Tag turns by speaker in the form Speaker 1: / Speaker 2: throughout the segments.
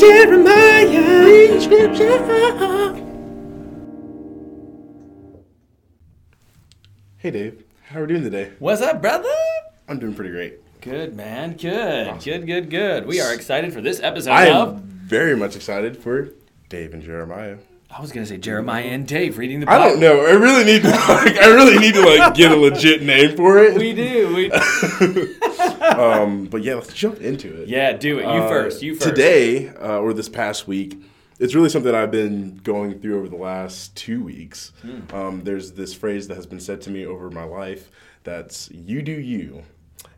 Speaker 1: Jeremiah. Read scripture. Hey Dave, how are we doing today?
Speaker 2: What's up, brother?
Speaker 1: I'm doing pretty great.
Speaker 2: Good, man. Good. Good, good, good. We are excited for this episode
Speaker 1: I am
Speaker 2: of.
Speaker 1: very much excited for Dave and Jeremiah.
Speaker 2: I was going to say Jeremiah and Dave reading the Bible.
Speaker 1: I don't know. I really need to like, I really need to like get a legit name for it.
Speaker 2: We do. We...
Speaker 1: Um, but yeah, let's jump into it.
Speaker 2: yeah, do it. You
Speaker 1: Uh,
Speaker 2: first. You first.
Speaker 1: Today, uh, or this past week, it's really something I've been going through over the last two weeks.
Speaker 2: Hmm.
Speaker 1: Um, there's this phrase that has been said to me over my life that's "you do you,"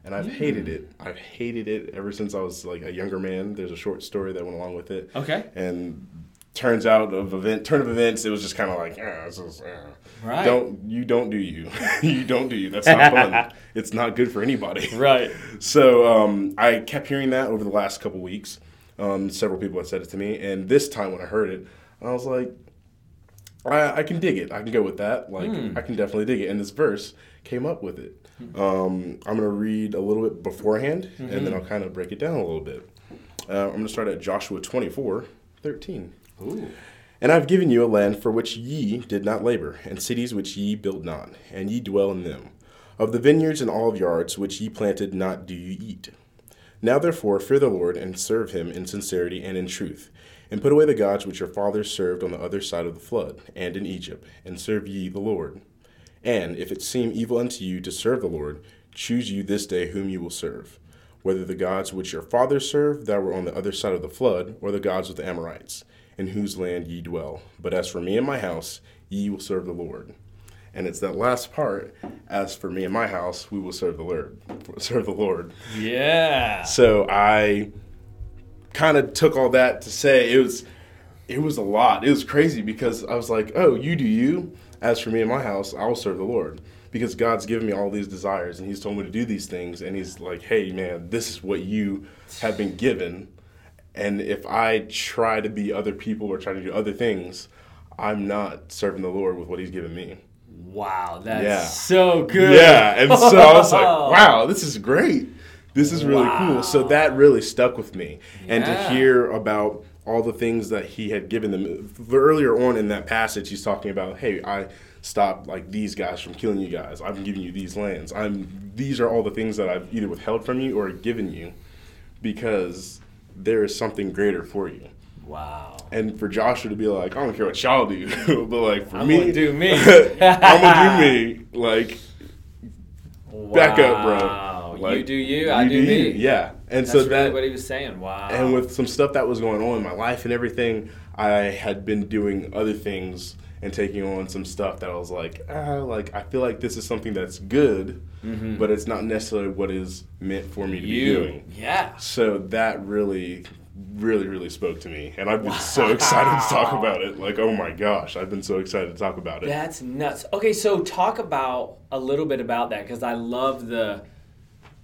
Speaker 1: and I've hated it. I've hated it ever since I was like a younger man. There's a short story that went along with it.
Speaker 2: Okay.
Speaker 1: And turns out of event turn of events, it was just kind of like, this is.
Speaker 2: Right.
Speaker 1: Don't you don't do you. you don't do you. That's not fun. it's not good for anybody.
Speaker 2: Right.
Speaker 1: So um, I kept hearing that over the last couple weeks. Um, several people had said it to me, and this time when I heard it, I was like, I, I can dig it. I can go with that. Like
Speaker 2: Hmm.
Speaker 1: I can definitely dig it. And this verse came up with it. Um, I'm gonna read a little bit beforehand, and
Speaker 2: Mm-hmm.
Speaker 1: then I'll kind of break it down a little bit. Uh, I'm gonna start at Joshua 24, 13. And I have given you a land for which ye did not labor, and cities which ye built not, and ye dwell in them. Of the vineyards and olive yards which ye planted not do ye eat. Now therefore fear the Lord, and serve him in sincerity and in truth. And put away the gods which your fathers served on the other side of the flood, and in Egypt, and serve ye the Lord. And if it seem evil unto you to serve the Lord, choose you this day whom you will serve, whether the gods which your fathers served that were on the other side of the flood, or the gods of the Amorites, in whose land ye dwell. But as for me and my house, ye will serve the Lord. And it's that last part, as for me and my house, we will serve the Lord. Serve the Lord.
Speaker 2: Yeah.
Speaker 1: So I kind of took all that to say it was it was a lot. It was crazy because I was like, "Oh, you do you. As for me and my house, I will serve the Lord." Because God's given me all these desires and he's told me to do these things and he's like, "Hey, man, this is what you have been given." And if I try to be other people or try to do other things, I'm not serving the Lord with what he's given me.
Speaker 2: Wow. That's
Speaker 1: Yeah.
Speaker 2: so good.
Speaker 1: Yeah, and so I was like, wow, this is great. This is really cool. So that really stuck with me. And to hear about all the things that he had given them earlier on in that passage, he's talking about, hey, I stopped like these guys from killing you guys. I've been giving you these lands. I'm these are all the things that I've either withheld from you or given you because there is something greater for you.
Speaker 2: Wow.
Speaker 1: And for Joshua to be like, I don't care what y'all do, but like for
Speaker 2: I'm
Speaker 1: me,
Speaker 2: gonna do me.
Speaker 1: I'm gonna do me. Like back up, bro.
Speaker 2: Wow. you
Speaker 1: Like,
Speaker 2: do you, I do, me.
Speaker 1: Yeah, and
Speaker 2: That's
Speaker 1: so
Speaker 2: really
Speaker 1: that,
Speaker 2: what he was saying. Wow.
Speaker 1: and with some stuff that was going on in my life and everything, I had been doing other things and taking on some stuff that I was like, ah, like I feel like this is something that's good, but it's not necessarily what is meant for me to be
Speaker 2: Mm-hmm.
Speaker 1: doing.
Speaker 2: Yeah.
Speaker 1: So that really, really, really spoke to me, and I've been so excited to talk about it. Like, oh my gosh, I've been so excited to talk about it.
Speaker 2: That's nuts. Okay, so talk about a little bit about that because I love the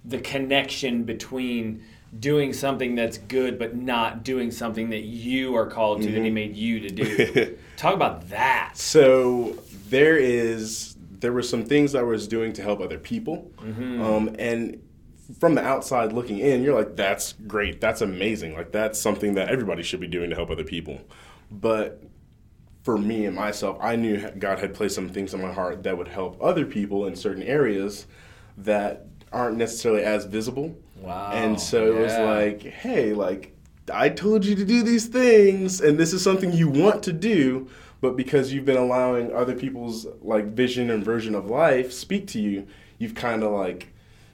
Speaker 2: the connection between doing something that's good but not doing something that you are called to that
Speaker 1: Mm-hmm.
Speaker 2: he made you to do. talk about that.
Speaker 1: So there is there were some things I was doing to help other people,
Speaker 2: Mm-hmm.
Speaker 1: um, and from the outside looking in, you're like, that's great, that's amazing, like that's something that everybody should be doing to help other people. But for me and myself, I knew God had placed some things in my heart that would help other people in certain areas that aren't necessarily as visible.
Speaker 2: Wow.
Speaker 1: And so it was like, hey, like I told you to do these things and this is something you want to do, but because you've been allowing other people's like vision and version of life speak to you, you've kind of like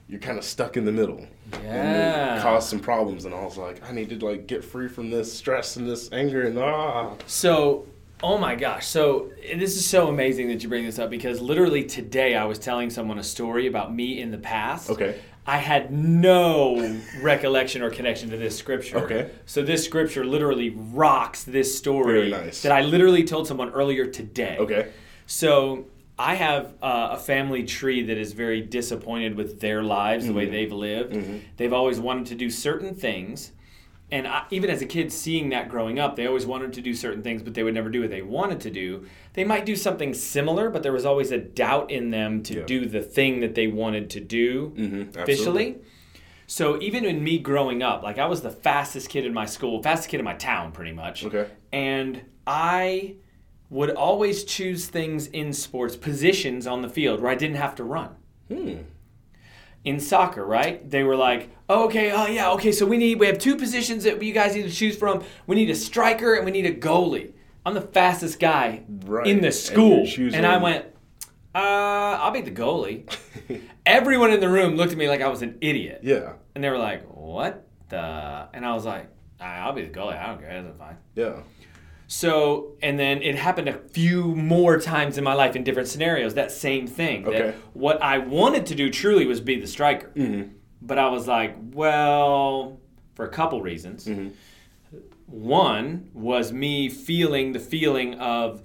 Speaker 1: you're kind of stuck in the middle. And
Speaker 2: Yeah.
Speaker 1: caused some problems and I was like, I need to like get free from this stress and this anger and ah.
Speaker 2: So, oh my gosh. So, this is so amazing that you bring this up because literally today I was telling someone a story about me in the past.
Speaker 1: Okay.
Speaker 2: I had no recollection or connection to this scripture.
Speaker 1: Okay.
Speaker 2: So, this scripture literally rocks this story
Speaker 1: Very nice.
Speaker 2: that I literally told someone earlier today.
Speaker 1: Okay.
Speaker 2: So, I have uh, a family tree that is very disappointed with their lives, the
Speaker 1: Mm-hmm.
Speaker 2: way they've lived. They've always wanted to do certain things. And I, even as a kid, seeing that growing up, they always wanted to do certain things, but they would never do what they wanted to do. They might do something similar, but there was always a doubt in them to
Speaker 1: Yeah.
Speaker 2: do the thing that they wanted to do
Speaker 1: Mhm,
Speaker 2: officially. So even in me growing up, like I was the fastest kid in my school, fastest kid in my town, pretty much.
Speaker 1: Okay.
Speaker 2: And I would always choose things in sports, positions on the field where I didn't have to run.
Speaker 1: Hmm.
Speaker 2: In soccer, right? They were like, oh, okay, oh yeah, okay, so we need we have two positions that you guys need to choose from. We need a striker and we need a goalie. I'm the fastest guy
Speaker 1: Right.
Speaker 2: in the school. And,
Speaker 1: choosing-
Speaker 2: I went, uh, I'll be the goalie. Everyone in the room looked at me like I was an idiot.
Speaker 1: Yeah.
Speaker 2: And they were like, what the? And I was like, "Ah, I'll be the goalie. I don't care. That's fine.
Speaker 1: Yeah.
Speaker 2: So, and then it happened a few more times in my life in different scenarios, that same thing. That
Speaker 1: Okay.
Speaker 2: what I wanted to do truly was be the striker.
Speaker 1: Mm-hmm.
Speaker 2: But I was like, well, for a couple reasons.
Speaker 1: Mhm.
Speaker 2: One was me feeling the feeling of,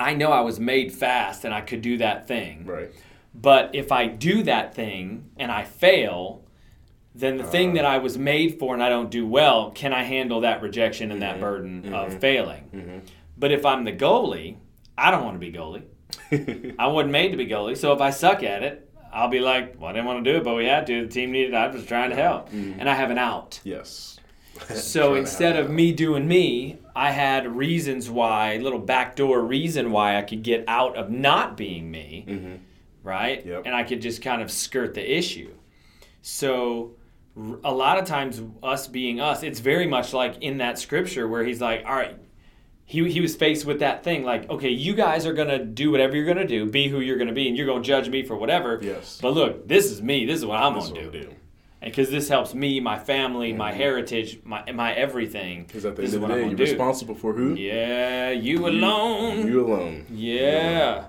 Speaker 2: I know I was made fast and I could do that thing.
Speaker 1: Right.
Speaker 2: But if I do that thing and I fail, then the thing that I was made for and I don't do well, can I handle that rejection and that burden of failing? But if I'm the goalie, I don't want to be goalie. I wasn't made to be goalie. So if I suck at it, I'll be like, well, I didn't want to do it, but we had to. The team needed. it. I was trying to help, and I have an out.
Speaker 1: Yes.
Speaker 2: So instead of me doing me, I had reasons why, little backdoor reason why I could get out of not being me,
Speaker 1: Mhm.
Speaker 2: right?
Speaker 1: Yep.
Speaker 2: And I could just kind of skirt the issue. So a lot of times, us being us, it's very much like in that scripture where he's like, all right, he, he was faced with that thing like, okay, you guys are going to do whatever you're going to do, be who you're going to be, and you're going to judge me for whatever.
Speaker 1: Yes.
Speaker 2: But look, this is me. This is what I'm
Speaker 1: That's gonna
Speaker 2: do
Speaker 1: do.
Speaker 2: because this helps me, my family, my mm-hmm. heritage, my my everything.
Speaker 1: Because at the
Speaker 2: This
Speaker 1: end
Speaker 2: is
Speaker 1: of the day, you're
Speaker 2: do.
Speaker 1: responsible for who?
Speaker 2: Yeah, you alone.
Speaker 1: You alone.
Speaker 2: yeah.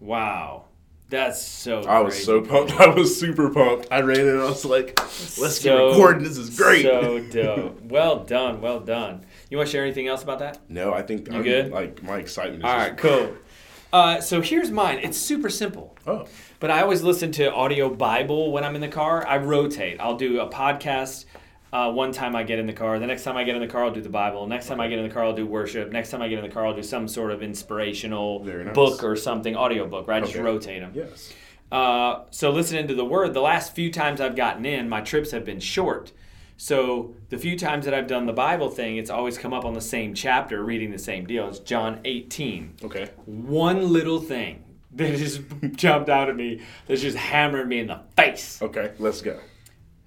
Speaker 2: Wow, that's so.
Speaker 1: I was so pumped. I was super pumped. I ran in and I was like, let's get
Speaker 2: So-
Speaker 1: recording. This is great.
Speaker 2: So dope. Well done. Well done. You want to share anything else about that?
Speaker 1: no, I think
Speaker 2: You
Speaker 1: I'm,
Speaker 2: good?
Speaker 1: like my excitement is
Speaker 2: All
Speaker 1: just-
Speaker 2: cool. Uh, so here's mine. It's super simple.
Speaker 1: Oh.
Speaker 2: But I always listen to audio Bible when I'm in the car. I rotate. I'll do a podcast. Uh, one time I get in the car. The next time I get in the car, I'll do the Bible. Next time I get in the car, I'll do worship. Next time I get in the car, I'll do some sort of inspirational
Speaker 1: nice.
Speaker 2: book or something, audio book, right? I just rotate them.
Speaker 1: Yes.
Speaker 2: Uh, so listening to the word, the last few times I've gotten in, my trips have been short. So the few times that I've done the Bible thing, it's always come up on the same chapter, reading the same deal. It's John 18
Speaker 1: Okay.
Speaker 2: one little thing that just jumped out at me that's just hammered me in the face.
Speaker 1: Okay. Let's go.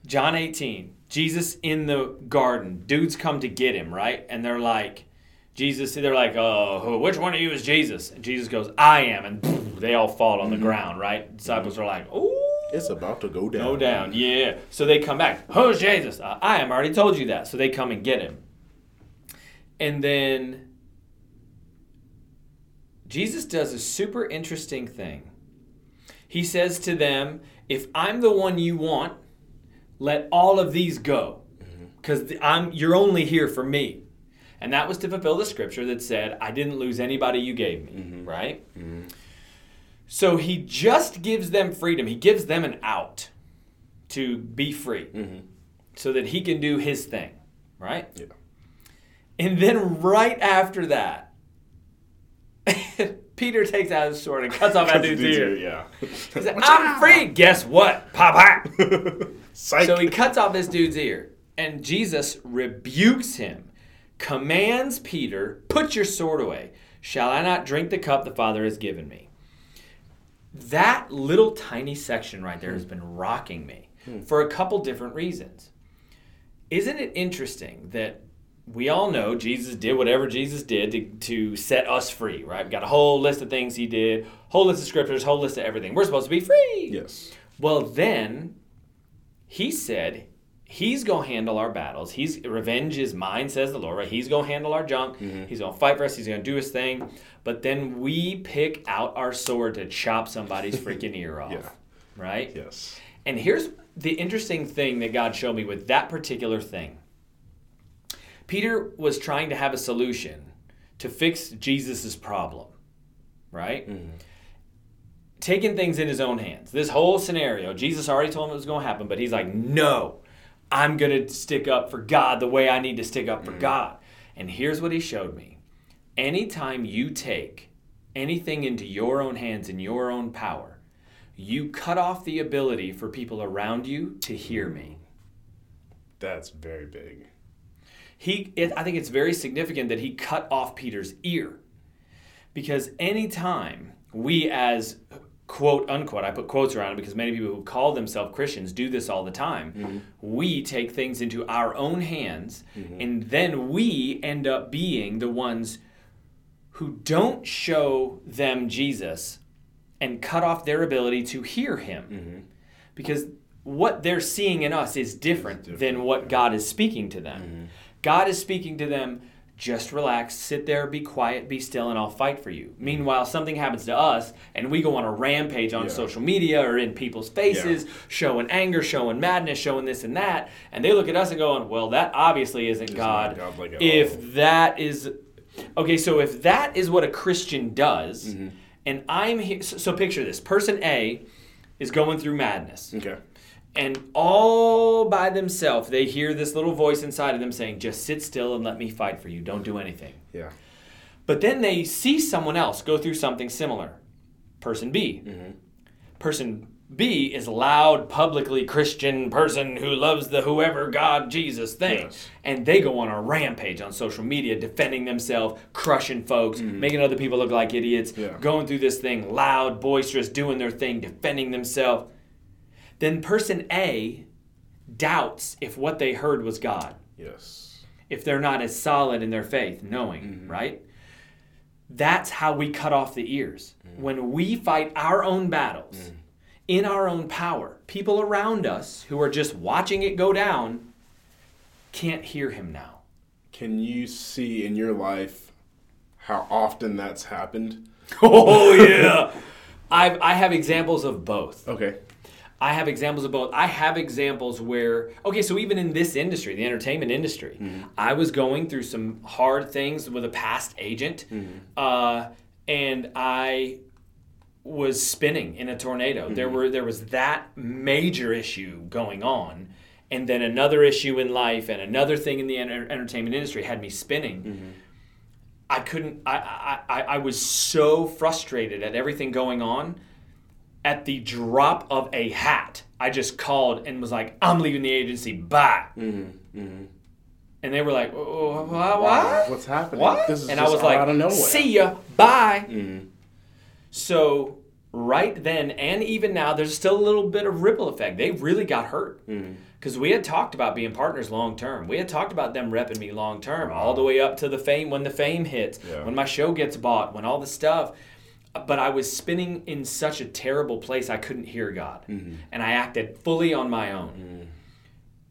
Speaker 2: John 18, Jesus in the garden. Dudes come to get him, right? And they're like, Jesus, they're like, oh, which one of you is Jesus? And Jesus goes, I am. And they all fall on the ground, right? Disciples are like, oh.
Speaker 1: It's about to go down.
Speaker 2: Go down, yeah. So they come back. Who's Jesus? Uh, I am. I already told you that. So they come and get him. And then Jesus does a super interesting thing. He says to them, If I'm the one you want, let all of these go. Mm-hmm. Because I'm you're only here for me. And that was to fulfill the scripture that said, I didn't lose anybody you gave me, mm-hmm. right? Mm-hmm. So he just gives them freedom. He gives them an out to be free so that he can do his thing, right?
Speaker 1: Yeah.
Speaker 2: And then right after that, Peter takes out his sword and cuts off that dude's ear.
Speaker 1: Yeah.
Speaker 2: He's like, I'm free. Guess what? Pop pop. So he cuts off this dude's ear, and Jesus rebukes him, commands Peter, Put your sword away. Shall I not drink the cup the Father has given me? That little tiny section right there has been rocking me for a couple different reasons. Isn't it interesting that we all know Jesus did whatever Jesus did to, to set us free, right? We've got a whole list of things he did, whole list of scriptures, whole list of everything. We're supposed to be free.
Speaker 1: yes.
Speaker 2: Well, then he said he's going to handle our battles. He's revenge is mine, says the Lord. Right? He's going to handle our junk. Mm-hmm. He's going to fight for us. He's going to do his thing. But then we pick out our sword to chop somebody's freaking ear off.
Speaker 1: Yeah.
Speaker 2: Right?
Speaker 1: Yes.
Speaker 2: And here's the interesting thing that God showed me with that particular thing. Peter was trying to have a solution to fix Jesus' problem, right? Mm-hmm. Taking things in his own hands. This whole scenario, Jesus already told him it was going to happen, but he's like, no, I'm going to stick up for God the way I need to stick up for mm. God. And here's what he showed me anytime you take anything into your own hands in your own power, you cut off the ability for people around you to hear me.
Speaker 1: That's very big.
Speaker 2: He, it, I think it's very significant that he cut off Peter's ear. Because anytime we, as quote unquote, I put quotes around it because many people who call themselves Christians do this all the time. Mm-hmm. We take things into our own hands, mm-hmm. and then we end up being the ones who don't show them Jesus and cut off their ability to hear him. Mm-hmm. Because what they're seeing in us is different, different than what God is speaking to them. God is speaking to them just relax, sit there, be quiet, be still, and I'll fight for you. Meanwhile, something happens to us, and we go on a rampage on yeah. social media or in people's faces, yeah. showing anger, showing madness, showing this and that, and they look at us and going, "Well, that obviously isn't it's God." if all. that is okay, so if that is what a Christian does, mm-hmm. and I'm here, so, so picture this: person A is going through madness.
Speaker 1: Okay
Speaker 2: and all by themselves, they hear this little voice inside of them saying, Just sit still and let me fight for you. Don't do anything.
Speaker 1: Yeah.
Speaker 2: But then they see someone else go through something similar. Person B. Mm-hmm. Person B is loud, publicly Christian person who loves the whoever God Jesus thing. Yes. And they go on a rampage on social media, defending themselves, crushing folks, mm-hmm. making other people look like idiots, yeah. going through this thing loud, boisterous, doing their thing, defending themselves then person A doubts if what they heard was God.
Speaker 1: Yes.
Speaker 2: If they're not as solid in their faith, knowing, mm-hmm. right? That's how we cut off the ears. Mm-hmm. When we fight our own battles mm-hmm. in our own power, people around us who are just watching it go down can't hear him now.
Speaker 1: Can you see in your life how often that's happened?
Speaker 2: Oh, yeah. I've, I have examples of both.
Speaker 1: Okay.
Speaker 2: I have examples of both. I have examples where, okay, so even in this industry, the entertainment industry, mm-hmm. I was going through some hard things with a past agent, mm-hmm. uh, and I was spinning in a tornado. Mm-hmm. There were there was that major issue going on, and then another issue in life, and another thing in the enter- entertainment industry had me spinning. Mm-hmm. I couldn't. I, I I was so frustrated at everything going on at the drop of a hat, I just called and was like, I'm leaving the agency. Bye. Mm-hmm, mm-hmm. And they were like, what? what?
Speaker 1: What's happening?
Speaker 2: What? and I was like, see ya. Bye. Mm-hmm. So right then and even now, there's still a little bit of ripple effect. They really got hurt. Because mm-hmm. we had talked about being partners long term. We had talked about them repping me long term, all the way up to the fame when the fame hits, yeah. when my show gets bought, when all the stuff but I was spinning in such a terrible place I couldn't hear God. Mm-hmm. And I acted fully on my own. Mm.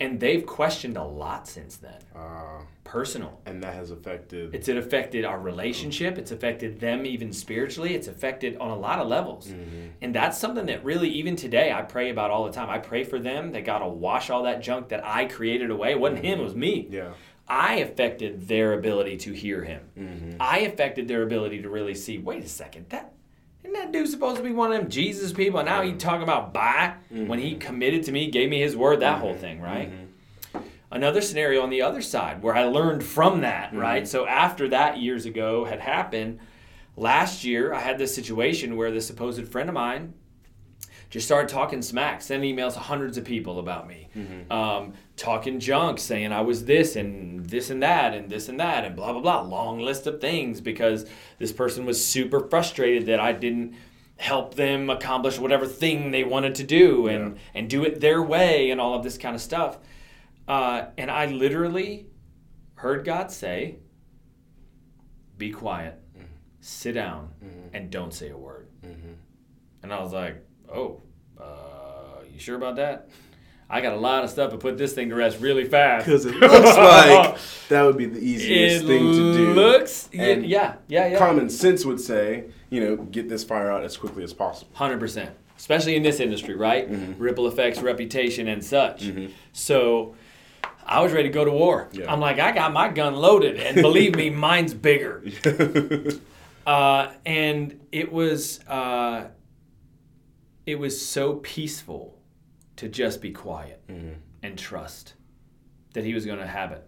Speaker 2: And they've questioned a lot since then. Uh, Personal.
Speaker 1: And that has affected.
Speaker 2: It's it affected our relationship. It's affected them even spiritually. It's affected on a lot of levels. Mm-hmm. And that's something that really, even today, I pray about all the time. I pray for them that God will wash all that junk that I created away. It wasn't mm-hmm. Him, it was me.
Speaker 1: Yeah.
Speaker 2: I affected their ability to hear him. Mm-hmm. I affected their ability to really see. Wait a second, that isn't that dude supposed to be one of them Jesus people? And now he talking about bye mm-hmm. when he committed to me, gave me his word, that mm-hmm. whole thing, right? Mm-hmm. Another scenario on the other side where I learned from that, mm-hmm. right? So after that years ago had happened, last year I had this situation where this supposed friend of mine just started talking smack, sending emails to hundreds of people about me, mm-hmm. um, talking junk, saying I was this and this and that and this and that and blah blah blah. Long list of things because this person was super frustrated that I didn't help them accomplish whatever thing they wanted to do and yeah. and do it their way and all of this kind of stuff. Uh, and I literally heard God say, "Be quiet, mm-hmm. sit down, mm-hmm. and don't say a word." Mm-hmm. And I was like, oh, uh, you sure about that? I got a lot of stuff to put this thing to rest really fast.
Speaker 1: Because it looks like that would be the easiest
Speaker 2: it
Speaker 1: thing to do.
Speaker 2: Looks, and yeah, yeah, yeah.
Speaker 1: Common sense would say, you know, get this fire out as quickly as possible.
Speaker 2: Hundred percent, especially in this industry, right? Mm-hmm. Ripple effects, reputation, and such. Mm-hmm. So. I was ready to go to war. Yeah. I'm like, I got my gun loaded, and believe me, mine's bigger. uh, and it was uh, it was so peaceful to just be quiet mm-hmm. and trust that he was going to have it.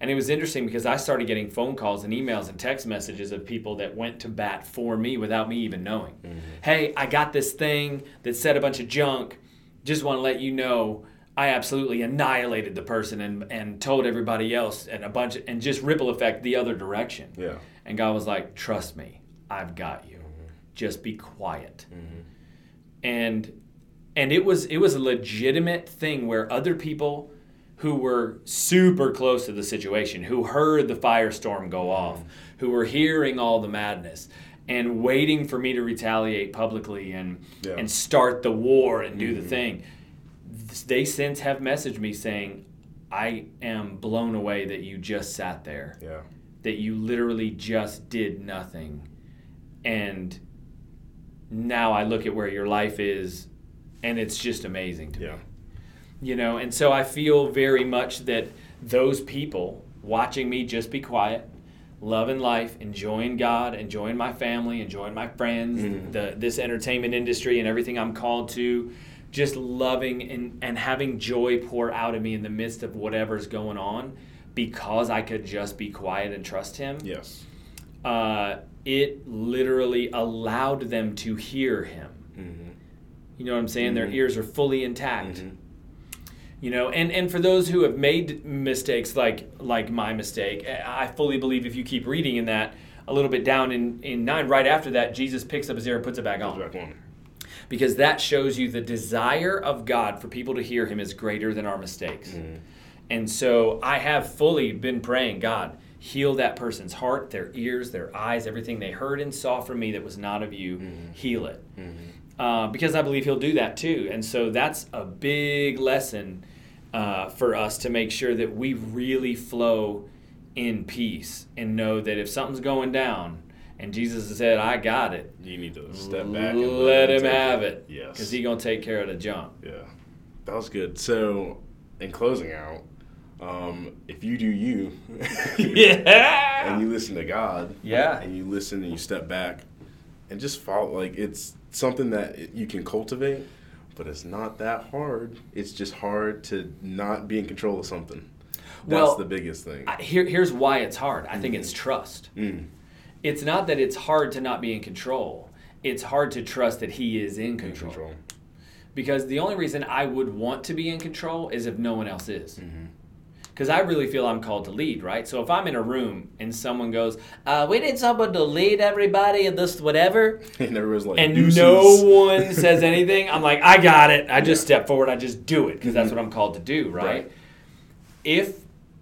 Speaker 2: And it was interesting because I started getting phone calls and emails and text messages of people that went to bat for me without me even knowing.
Speaker 1: Mm-hmm.
Speaker 2: Hey, I got this thing that said a bunch of junk. Just want to let you know I absolutely annihilated the person and, and told everybody else and a bunch of, and just ripple effect the other direction.
Speaker 1: Yeah.
Speaker 2: And God was like, "Trust me, I've got you.
Speaker 1: Mm-hmm.
Speaker 2: Just be quiet." And and it was it was a legitimate thing where other people who were super close to the situation, who heard the firestorm go mm-hmm. off, who were hearing all the madness and waiting for me to retaliate publicly and
Speaker 1: Yeah.
Speaker 2: and start the war and do the mm-hmm. thing. They since have messaged me saying, "I am blown away that you just sat there."
Speaker 1: Yeah.
Speaker 2: that you literally just did nothing and now i look at where your life is and it's just amazing to
Speaker 1: Yeah.
Speaker 2: me you know and so i feel very much that those people watching me just be quiet loving life enjoying god enjoying my family enjoying my friends the, this entertainment industry and everything i'm called to just loving and, and having joy pour out of me in the midst of whatever's going on because i could just be quiet and trust him
Speaker 1: Yes.
Speaker 2: uh, it literally allowed them to hear him.
Speaker 1: Mm-hmm.
Speaker 2: You know what I'm saying? Their ears are fully intact.
Speaker 1: Mhm.
Speaker 2: You know, and, and for those who have made mistakes like like my mistake, I fully believe if you keep reading in that a little bit down in, in nine, right after that, Jesus picks up his ear and puts it back on.
Speaker 1: Back on.
Speaker 2: Because that shows you the desire of God for people to hear him is greater than our mistakes. And so I have fully been praying, God, heal that person's heart, their ears, their eyes, everything they heard and saw from me that was not of you, heal it. Uh, because I believe he'll do that too. And so that's a big lesson uh, for us to make sure that we really flow in peace and know that if something's going down and Jesus has said, I got it,
Speaker 1: You need to step back and
Speaker 2: let him
Speaker 1: take
Speaker 2: have it.
Speaker 1: Yes.
Speaker 2: Because he's going to take care of the junk.
Speaker 1: Yeah, that was good. So, in closing out, um, if you do you,
Speaker 2: yeah.
Speaker 1: and you listen to God,
Speaker 2: Yeah.
Speaker 1: and you listen and you step back, and just follow, like it's something that you can cultivate, but it's not that hard. It's just hard to not be in control of something. That's
Speaker 2: Well,
Speaker 1: the biggest thing.
Speaker 2: I- Here, here's why it's hard. I think it's trust.
Speaker 1: Mm.
Speaker 2: It's not that it's hard to not be in control. It's hard to trust that he is in
Speaker 1: In
Speaker 2: control.
Speaker 1: control.
Speaker 2: Because the only reason I would want to be in control is if no one else is.
Speaker 1: Mm-hmm.
Speaker 2: Because I really feel I'm called to lead, right? So if I'm in a room and someone goes, uh, "We need someone to lead everybody in this whatever,"
Speaker 1: And everyone's like,
Speaker 2: and
Speaker 1: "Deuces."
Speaker 2: no one says anything, I'm like, "I got it." I just step forward. I just do it because that's what I'm called to do, right?
Speaker 1: Right.
Speaker 2: If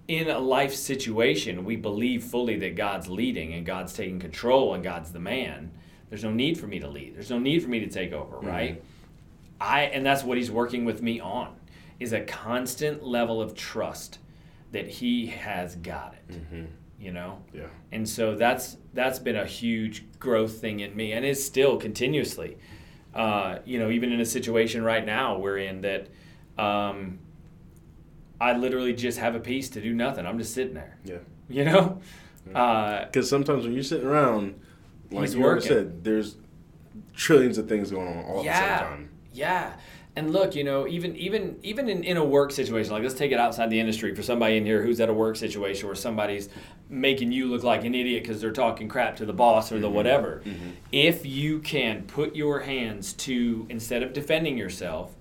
Speaker 2: in a life situation we believe fully that God's leading and God's taking control and God's the man, there's no need for me to lead. There's no need for me to take over, right? I and that's what he's working with me on is a constant level of trust that he has got it.
Speaker 1: Mhm.
Speaker 2: You know?
Speaker 1: Yeah.
Speaker 2: And so that's that's been a huge growth thing in me, and is still continuously. Uh, you know, even in a situation right now we're in that, um, I literally just have a peace to do nothing. I'm just sitting there.
Speaker 1: Yeah.
Speaker 2: You know, uh,
Speaker 1: Because sometimes when you're sitting around, like you
Speaker 2: working.
Speaker 1: said, there's trillions of things going on all at the same time.
Speaker 2: yeah. And look, you know, even even even in, in a work situation, like let's take it outside the industry for somebody in here who's at a work situation where somebody's making you look like an idiot because they're talking crap to the boss or the mm-hmm. whatever. Mm-hmm. If you can put your hands to instead of defending yourself,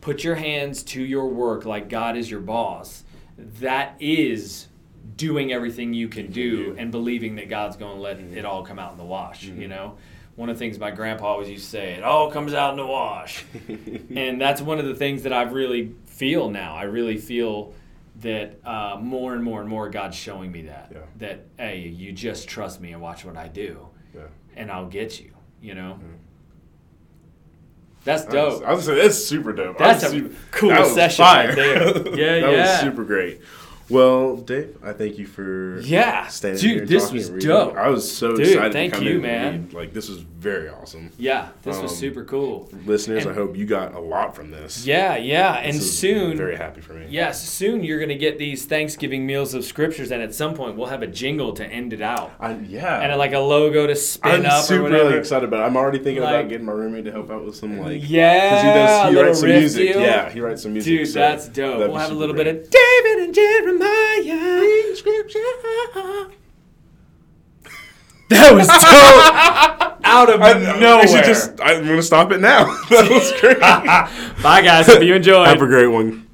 Speaker 2: put your hands to your work like God is your boss. That is doing everything you can do and believing that God's going to let mm-hmm. it all come out in the wash, you know? One of the things my grandpa always used to say, it all comes out in the wash. and that's one of the things that I really feel now. I really feel that uh, more and more and more God's showing me that.
Speaker 1: Yeah.
Speaker 2: That, hey, you just trust me and watch what I do,
Speaker 1: Yeah.
Speaker 2: and I'll get you, you know? That's dope.
Speaker 1: I was gonna say that's super dope.
Speaker 2: That's
Speaker 1: was
Speaker 2: a
Speaker 1: super-
Speaker 2: cool
Speaker 1: that was
Speaker 2: session
Speaker 1: fire.
Speaker 2: right there. Yeah,
Speaker 1: that
Speaker 2: yeah.
Speaker 1: was super great. Well, Dave, I thank you for
Speaker 2: Yeah,
Speaker 1: standing
Speaker 2: dude,
Speaker 1: here and
Speaker 2: this was
Speaker 1: and
Speaker 2: dope.
Speaker 1: I was so
Speaker 2: Dude,
Speaker 1: excited.
Speaker 2: thank
Speaker 1: to come
Speaker 2: you,
Speaker 1: in and
Speaker 2: man.
Speaker 1: read. Like this was very awesome.
Speaker 2: Yeah, this was
Speaker 1: Um,
Speaker 2: super cool.
Speaker 1: Listeners,
Speaker 2: And-
Speaker 1: I hope you got a lot from this.
Speaker 2: Yeah, yeah, and
Speaker 1: This is
Speaker 2: soon,
Speaker 1: very happy for me.
Speaker 2: yes, soon you're gonna get these Thanksgiving meals of scriptures, and at some point we'll have a jingle to end it out,
Speaker 1: I, yeah.
Speaker 2: and like a logo to spin
Speaker 1: I'm
Speaker 2: up
Speaker 1: super
Speaker 2: or whatever.
Speaker 1: excited about. it. I'm already thinking
Speaker 2: Like-
Speaker 1: about getting my roommate to help out with some like.
Speaker 2: Yeah,
Speaker 1: Because he does. He writes some music.
Speaker 2: deal.
Speaker 1: Yeah, he writes some music.
Speaker 2: Dude,
Speaker 1: so
Speaker 2: that's dope. We'll have a little
Speaker 1: great.
Speaker 2: bit of David and Jeremiah.
Speaker 1: Read scripture.
Speaker 2: That was so out of
Speaker 1: I,
Speaker 2: nowhere.
Speaker 1: we should just. I'm gonna stop it now. that was great.
Speaker 2: Bye, guys. Hope you enjoyed.
Speaker 1: Have a great one.